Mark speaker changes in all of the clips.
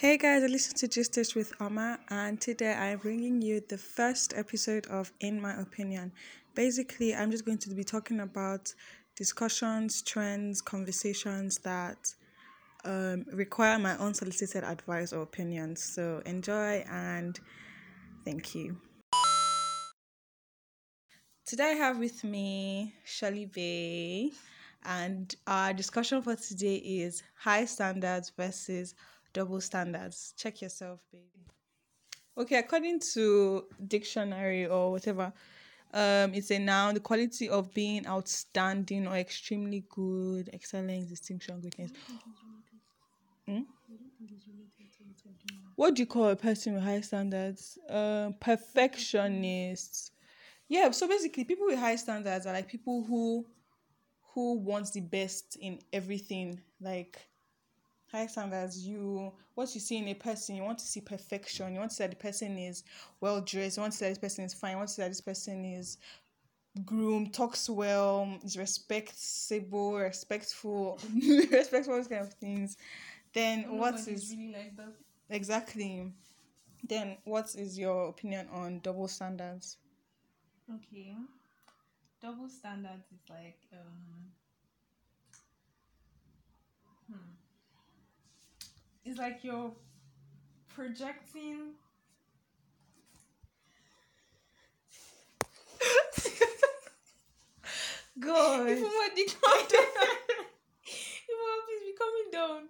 Speaker 1: Hey guys, I listen to Justice with Amma, and today I'm bringing you the first episode of In My Opinion. Basically, I'm just going to be talking about discussions, trends, conversations that um, require my unsolicited advice or opinions. So enjoy and thank you. Today I have with me Shelly Bay, and our discussion for today is high standards versus double standards. Check yourself, baby. Okay, according to dictionary or whatever, um, it's a noun, the quality of being outstanding or extremely good, excellence, distinction, greatness. Hmm? What do you call a person with high standards? Um, perfectionists. Yeah, so basically, people with high standards are like people who who wants the best in everything. Like high standards, you what you see in a person, you want to see perfection. You want to see that the person is well dressed. You want to see that this person is fine. You want to see that this person is groomed, talks well, is respectable, respectful, respectful, those kind of things. Then what is
Speaker 2: really like that?
Speaker 1: exactly? Then what is your opinion on double standards?
Speaker 2: Okay. Double standards is like um hmm. It's like you're projecting
Speaker 1: God.
Speaker 2: Mama did calm down. if Mama please be coming down.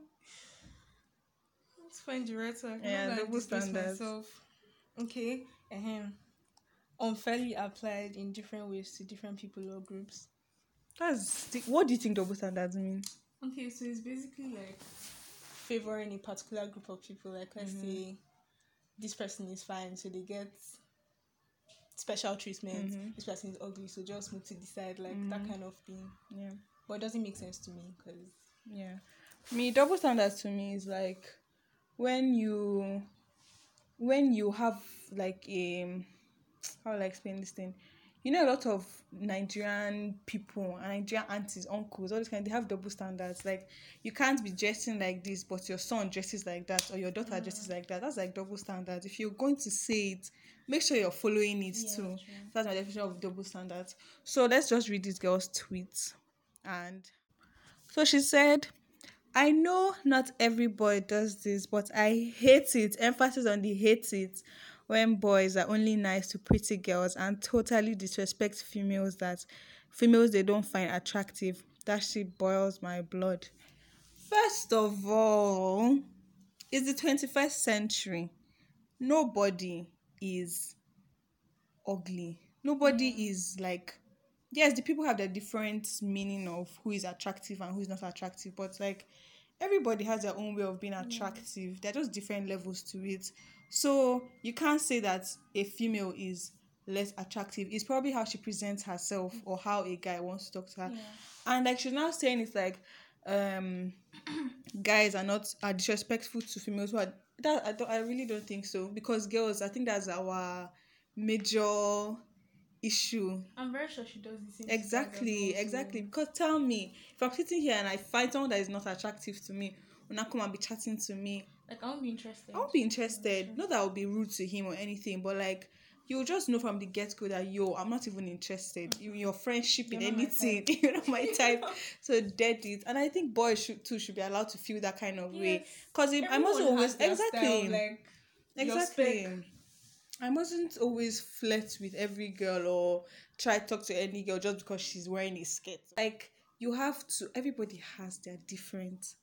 Speaker 2: Let's find the right.
Speaker 1: Yeah, double standards.
Speaker 2: Myself. Okay. Ahem. Unfairly applied in different ways to different people or groups.
Speaker 1: That's the- what do you think double standards mean?
Speaker 2: Okay, so it's basically like favoring a particular group of people. Like let's
Speaker 1: Mm-hmm.
Speaker 2: say this person is fine, so they get special treatment.
Speaker 1: Mm-hmm.
Speaker 2: This person is ugly, so just move to the side, like that kind of thing.
Speaker 1: Yeah.
Speaker 2: But it doesn't make sense to me because
Speaker 1: Yeah. Me, double standards to me is like when you when you have like a how will I explain this thing? You know a lot of Nigerian people and Nigerian aunties, uncles, all this kind they have double standards. Like you can't be dressing like this, but your son dresses like that, or your daughter dresses mm. like that. That's like double standards. If you're going to say it, make sure you're following it
Speaker 2: Yeah,
Speaker 1: too.
Speaker 2: true.
Speaker 1: That's my definition of double standards. So let's just read this girl's tweet. And so she said, I know not everybody does this, but I hate it. Emphasis on the hate it when boys are only nice to pretty girls and totally disrespect females that females they don't find attractive. That shit boils my blood. First of all, it's the 21st century. Nobody is ugly. Nobody is like yes, the people have their different meaning of who is attractive and who is not attractive, but like everybody has their own way of being attractive. There are just different levels to it. So you can't say that a female is less attractive. It's probably how she presents herself or how a guy wants to talk to her.
Speaker 2: Yeah.
Speaker 1: And like she's now saying it's like um guys are not are disrespectful to females who are that I don't I really don't think so because girls I think that's our major issue
Speaker 2: I'm very sure she does same.
Speaker 1: Exactly, exactly. Because tell me, if I'm sitting here and I find someone that is not attractive to me, when I come and be chatting to me,
Speaker 2: Like I won't be interested.
Speaker 1: I won't be interested. Not that I'll be rude to him or anything, but like you'll just know from the get go that yo, I'm not even interested mm-hmm. in your friendship in
Speaker 2: You're not my
Speaker 1: anything. You're not my type. so dead it. And I think boys should too should be allowed to feel that kind of way.
Speaker 2: Yes.
Speaker 1: Because I must always exactly
Speaker 2: style, like
Speaker 1: exactly. I mustn't always flirt with every girl or try to talk to any girl just because she's wearing a skirt. Like you have to. Everybody has their different,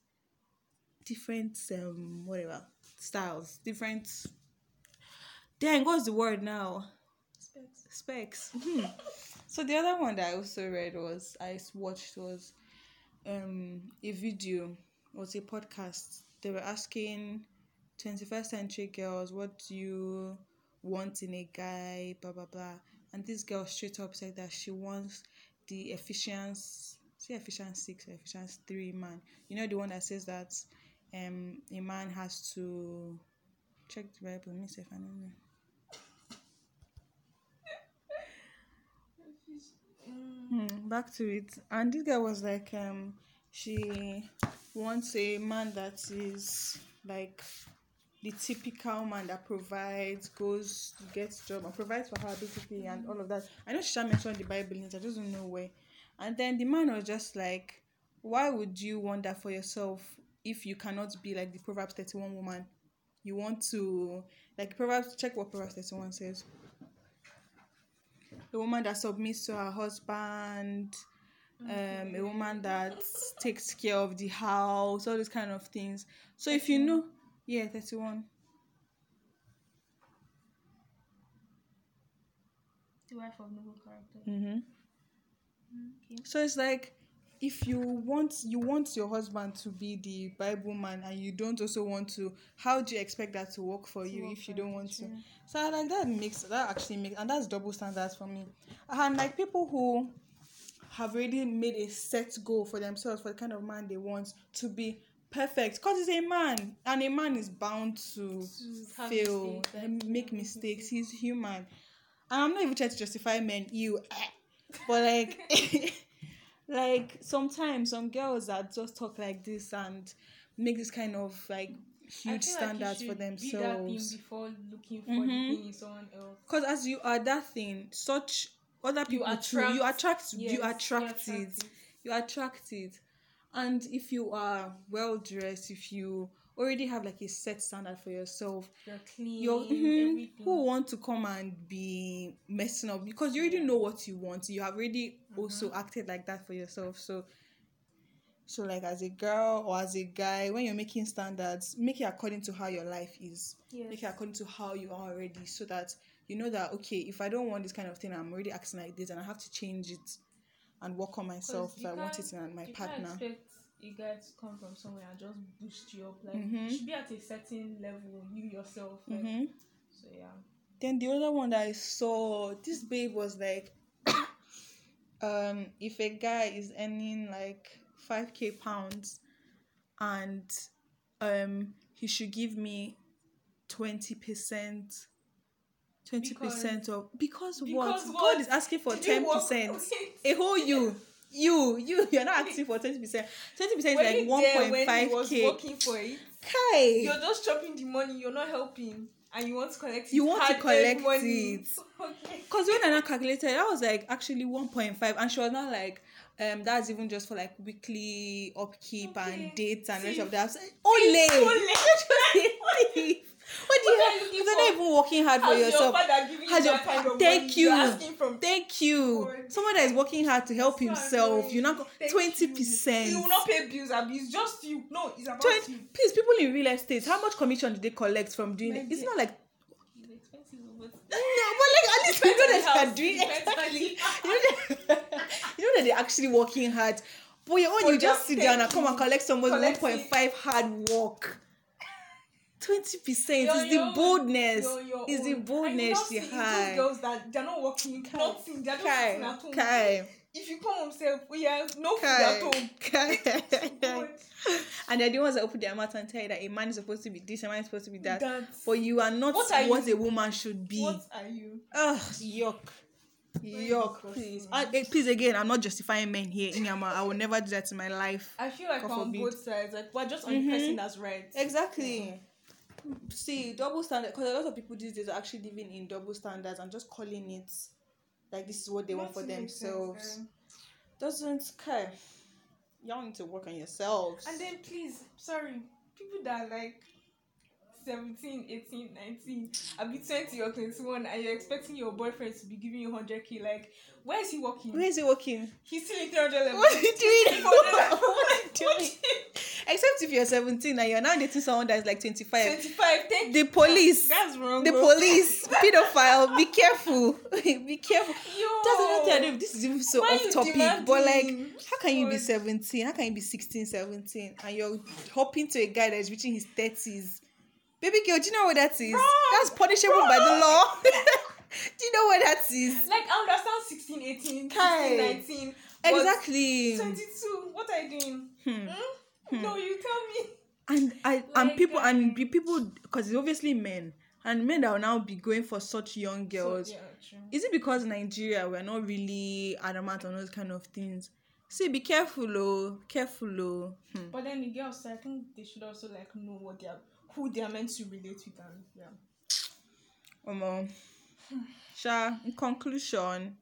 Speaker 1: different um whatever styles, different. Dang, what's the word now?
Speaker 2: Specs.
Speaker 1: Specs. Hmm. so the other one that I also read was I watched was um a video was a podcast. They were asking 21st century girls what do you want in a guy, blah blah blah. And this girl straight up said that she wants the Ephesians see Ephesians six Ephesians three man. You know the one that says that um a man has to check the Bible, let me see if I.
Speaker 2: Mm,
Speaker 1: Hmm, back to it. And this guy was like, um, she wants a man that is like the typical man that provides, goes, gets job, and provides for her basically, and all of that. I know Shisha mentioned the Bible in I just don't know where. And then the man was just like, Why would you want that for yourself if you cannot be like the Proverbs 31 woman? You want to, like, Proverbs, check what Proverbs 31 says. A woman that submits to her husband, um, a woman that takes care of the house, all these kind of things. So if you know, yeah, 31.
Speaker 2: The wife of noble character.
Speaker 1: Mm-hmm.
Speaker 2: Okay.
Speaker 1: So it's like if you want you want your husband to be the Bible man and you don't also want to, how do you expect that to work for you
Speaker 2: work
Speaker 1: if you don't want to? So I like that makes that actually makes and that's double standards for me. And like people who have already made a set goal for themselves for the kind of man they want to be perfect. Because he's a man and a man is bound to
Speaker 2: To
Speaker 1: fail
Speaker 2: mistakes
Speaker 1: and
Speaker 2: and
Speaker 1: make mistakes. He's human. And i'm not even trying to justify men you but like like sometimes some girls that just talk like this and make this kind of like huge
Speaker 2: feel like
Speaker 1: standards for
Speaker 2: should Be that thing
Speaker 1: themselves.
Speaker 2: before looking for
Speaker 1: Mhm.
Speaker 2: the thing in someone else.
Speaker 1: because as you are that thing such other people too
Speaker 2: attract-
Speaker 1: you attract
Speaker 2: Yes,
Speaker 1: you attract it. you attract it and if you are well dressed if you already have like a set standard for yourself
Speaker 2: You're clean.
Speaker 1: you're mhm, who want to come and be messing up because you already know what you want you have already also
Speaker 2: Mm-hmm.
Speaker 1: acted like that for yourself so so like as a girl or as a guy when you're making standards make it according to how your life is
Speaker 2: Yes.
Speaker 1: make it according to how you are already so that you know that okay if i don't want this kind of thing i'm already acting like this and i have to change it and work on myself if i want it in my
Speaker 2: you
Speaker 1: partner
Speaker 2: Can't expect a guy to come from somewhere and just boost you up. Like
Speaker 1: Mhm.
Speaker 2: you should be at a certain level, you yourself. Like,
Speaker 1: hmm
Speaker 2: So yeah.
Speaker 1: Then the other one that I saw, this babe was like, um, if a guy is earning like five k pounds, and um, he should give me twenty percent. Twenty percent of because, what?
Speaker 2: Because
Speaker 1: God is asking for ten percent.
Speaker 2: Okay.
Speaker 1: A whole you, you, you. You're not asking for twenty percent. Twenty percent is like one point
Speaker 2: was
Speaker 1: k.
Speaker 2: working for it?
Speaker 1: Kai,
Speaker 2: You're just chopping the money. You're not helping, and you want to collect it.
Speaker 1: You want to collect
Speaker 2: money.
Speaker 1: it.
Speaker 2: Okay.
Speaker 1: Because when I calculated, I was like actually 1.5, and she was not like, um, that's even just for like weekly upkeep and dates and rest of that. Like, Ole!
Speaker 2: Ole.
Speaker 1: what do
Speaker 2: What
Speaker 1: you have? You're not even working hard for yourself.
Speaker 2: your
Speaker 1: Has
Speaker 2: you
Speaker 1: your
Speaker 2: that kind of
Speaker 1: thank you. Thank you. Someone that is working hard to help himself. You're not twenty percent.
Speaker 2: You will not pay bills. It's just you. No, it's about
Speaker 1: Twenty.
Speaker 2: you.
Speaker 1: Please, people in real estate, how much commission do they collect from doing it? It's not like
Speaker 2: It's expensive, but
Speaker 1: no, but like at least you know that they're doing exactly. you know that, you know that they're actually working hard. But your own, you just sit down and come and collect someone's one point five hard work. Twenty percent is the boldness. Is the
Speaker 2: own.
Speaker 1: boldness
Speaker 2: And you don't
Speaker 1: she had.
Speaker 2: Girls that they're not working,
Speaker 1: Kai.
Speaker 2: nothing. They're just sitting at
Speaker 1: Kai,
Speaker 2: home.
Speaker 1: Kai,
Speaker 2: If you come home, say, oh, yeah, no food at home.
Speaker 1: Kai. And they're the ones that open their mouth and tell you that a man is supposed to be this, a man is supposed to be that.
Speaker 2: That's-
Speaker 1: But you are not
Speaker 2: What
Speaker 1: what,
Speaker 2: you?
Speaker 1: a woman should be.
Speaker 2: What are you?
Speaker 1: Ugh, yuck. Yuck, please. I, eh, please, again, I'm not justifying men here. Inyama, I will never do that in my life.
Speaker 2: I feel like on both sides. Like we're just on
Speaker 1: Mhm.
Speaker 2: the person that's right.
Speaker 1: Exactly. See, double standard, because a lot of people these days are actually living in double standards and just calling it like this is what they want for
Speaker 2: makes sense,
Speaker 1: themselves. Doesn't care. Y'all need to work on yourselves.
Speaker 2: And then please, sorry, people that are like 17, 18, 19, I'll be 20 or 21 and you're expecting your boyfriend to be giving you 100k. Like, where is he working?
Speaker 1: where is he working?
Speaker 2: He's still in 300 level.
Speaker 1: What are you doing?
Speaker 2: What
Speaker 1: are you doing? Except if you're 17 and you're now dating someone that's like 25.
Speaker 2: 25, thank
Speaker 1: The police.
Speaker 2: That's wrong.
Speaker 1: The
Speaker 2: bro.
Speaker 1: police, pedophile, be careful. be careful.
Speaker 2: Yo.
Speaker 1: That's another thing I don't This is even so
Speaker 2: Why
Speaker 1: off topic. But like, how can you be 17? How can you be 16, 17? And you're hopping to a guy that is reaching his 30s? Baby girl, do you know what that is?
Speaker 2: Wrong.
Speaker 1: That's punishable by the law. do you know what that is?
Speaker 2: Like, I understand 16, 18,
Speaker 1: Kai.
Speaker 2: 16, 19.
Speaker 1: Exactly.
Speaker 2: 22, what are you doing?
Speaker 1: Hmm.
Speaker 2: Hmm? No, you tell me.
Speaker 1: And I and people and
Speaker 2: um,
Speaker 1: people because it's obviously men and men that will now be going for such young girls.
Speaker 2: So, yeah.
Speaker 1: Is it because Nigeria we're not really adamant on those kind of things? See, be careful, oh, careful, oh. Hmm.
Speaker 2: But then the girls, I think they should also like know what they're who they are meant to relate with and yeah.
Speaker 1: Um, Sha, in conclusion,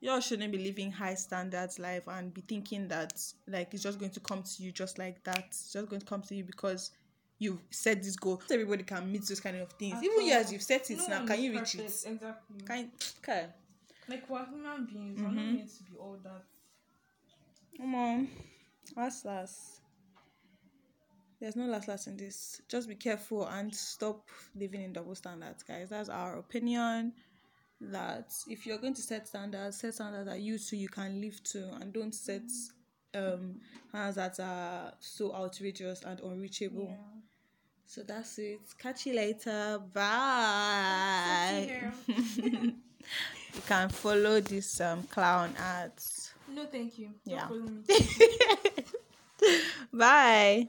Speaker 1: y'all shouldn't be living high standards life and be thinking that like it's just going to come to you just like that. It's just going to come to you because you've set this goal. Not everybody can meet those kind of things.
Speaker 2: At
Speaker 1: Even you
Speaker 2: all.
Speaker 1: as you've set it
Speaker 2: No
Speaker 1: now,
Speaker 2: one
Speaker 1: can
Speaker 2: is
Speaker 1: you reach
Speaker 2: perfect,
Speaker 1: it?
Speaker 2: Exactly.
Speaker 1: Can okay.
Speaker 2: Like we're human beings, we're not
Speaker 1: Mhm.
Speaker 2: meant to be all that.
Speaker 1: Come on. Last last. There's no last last in this. Just be careful and stop living in double standards, guys. That's our opinion. That if you're going to set standards, set standards that you too you can live to and don't set um standards that are so outrageous and unreachable.
Speaker 2: Yeah.
Speaker 1: So that's it. Catch you later. Bye. you can follow this um clown at
Speaker 2: No, thank you. Don't
Speaker 1: Yeah.
Speaker 2: me.
Speaker 1: Bye.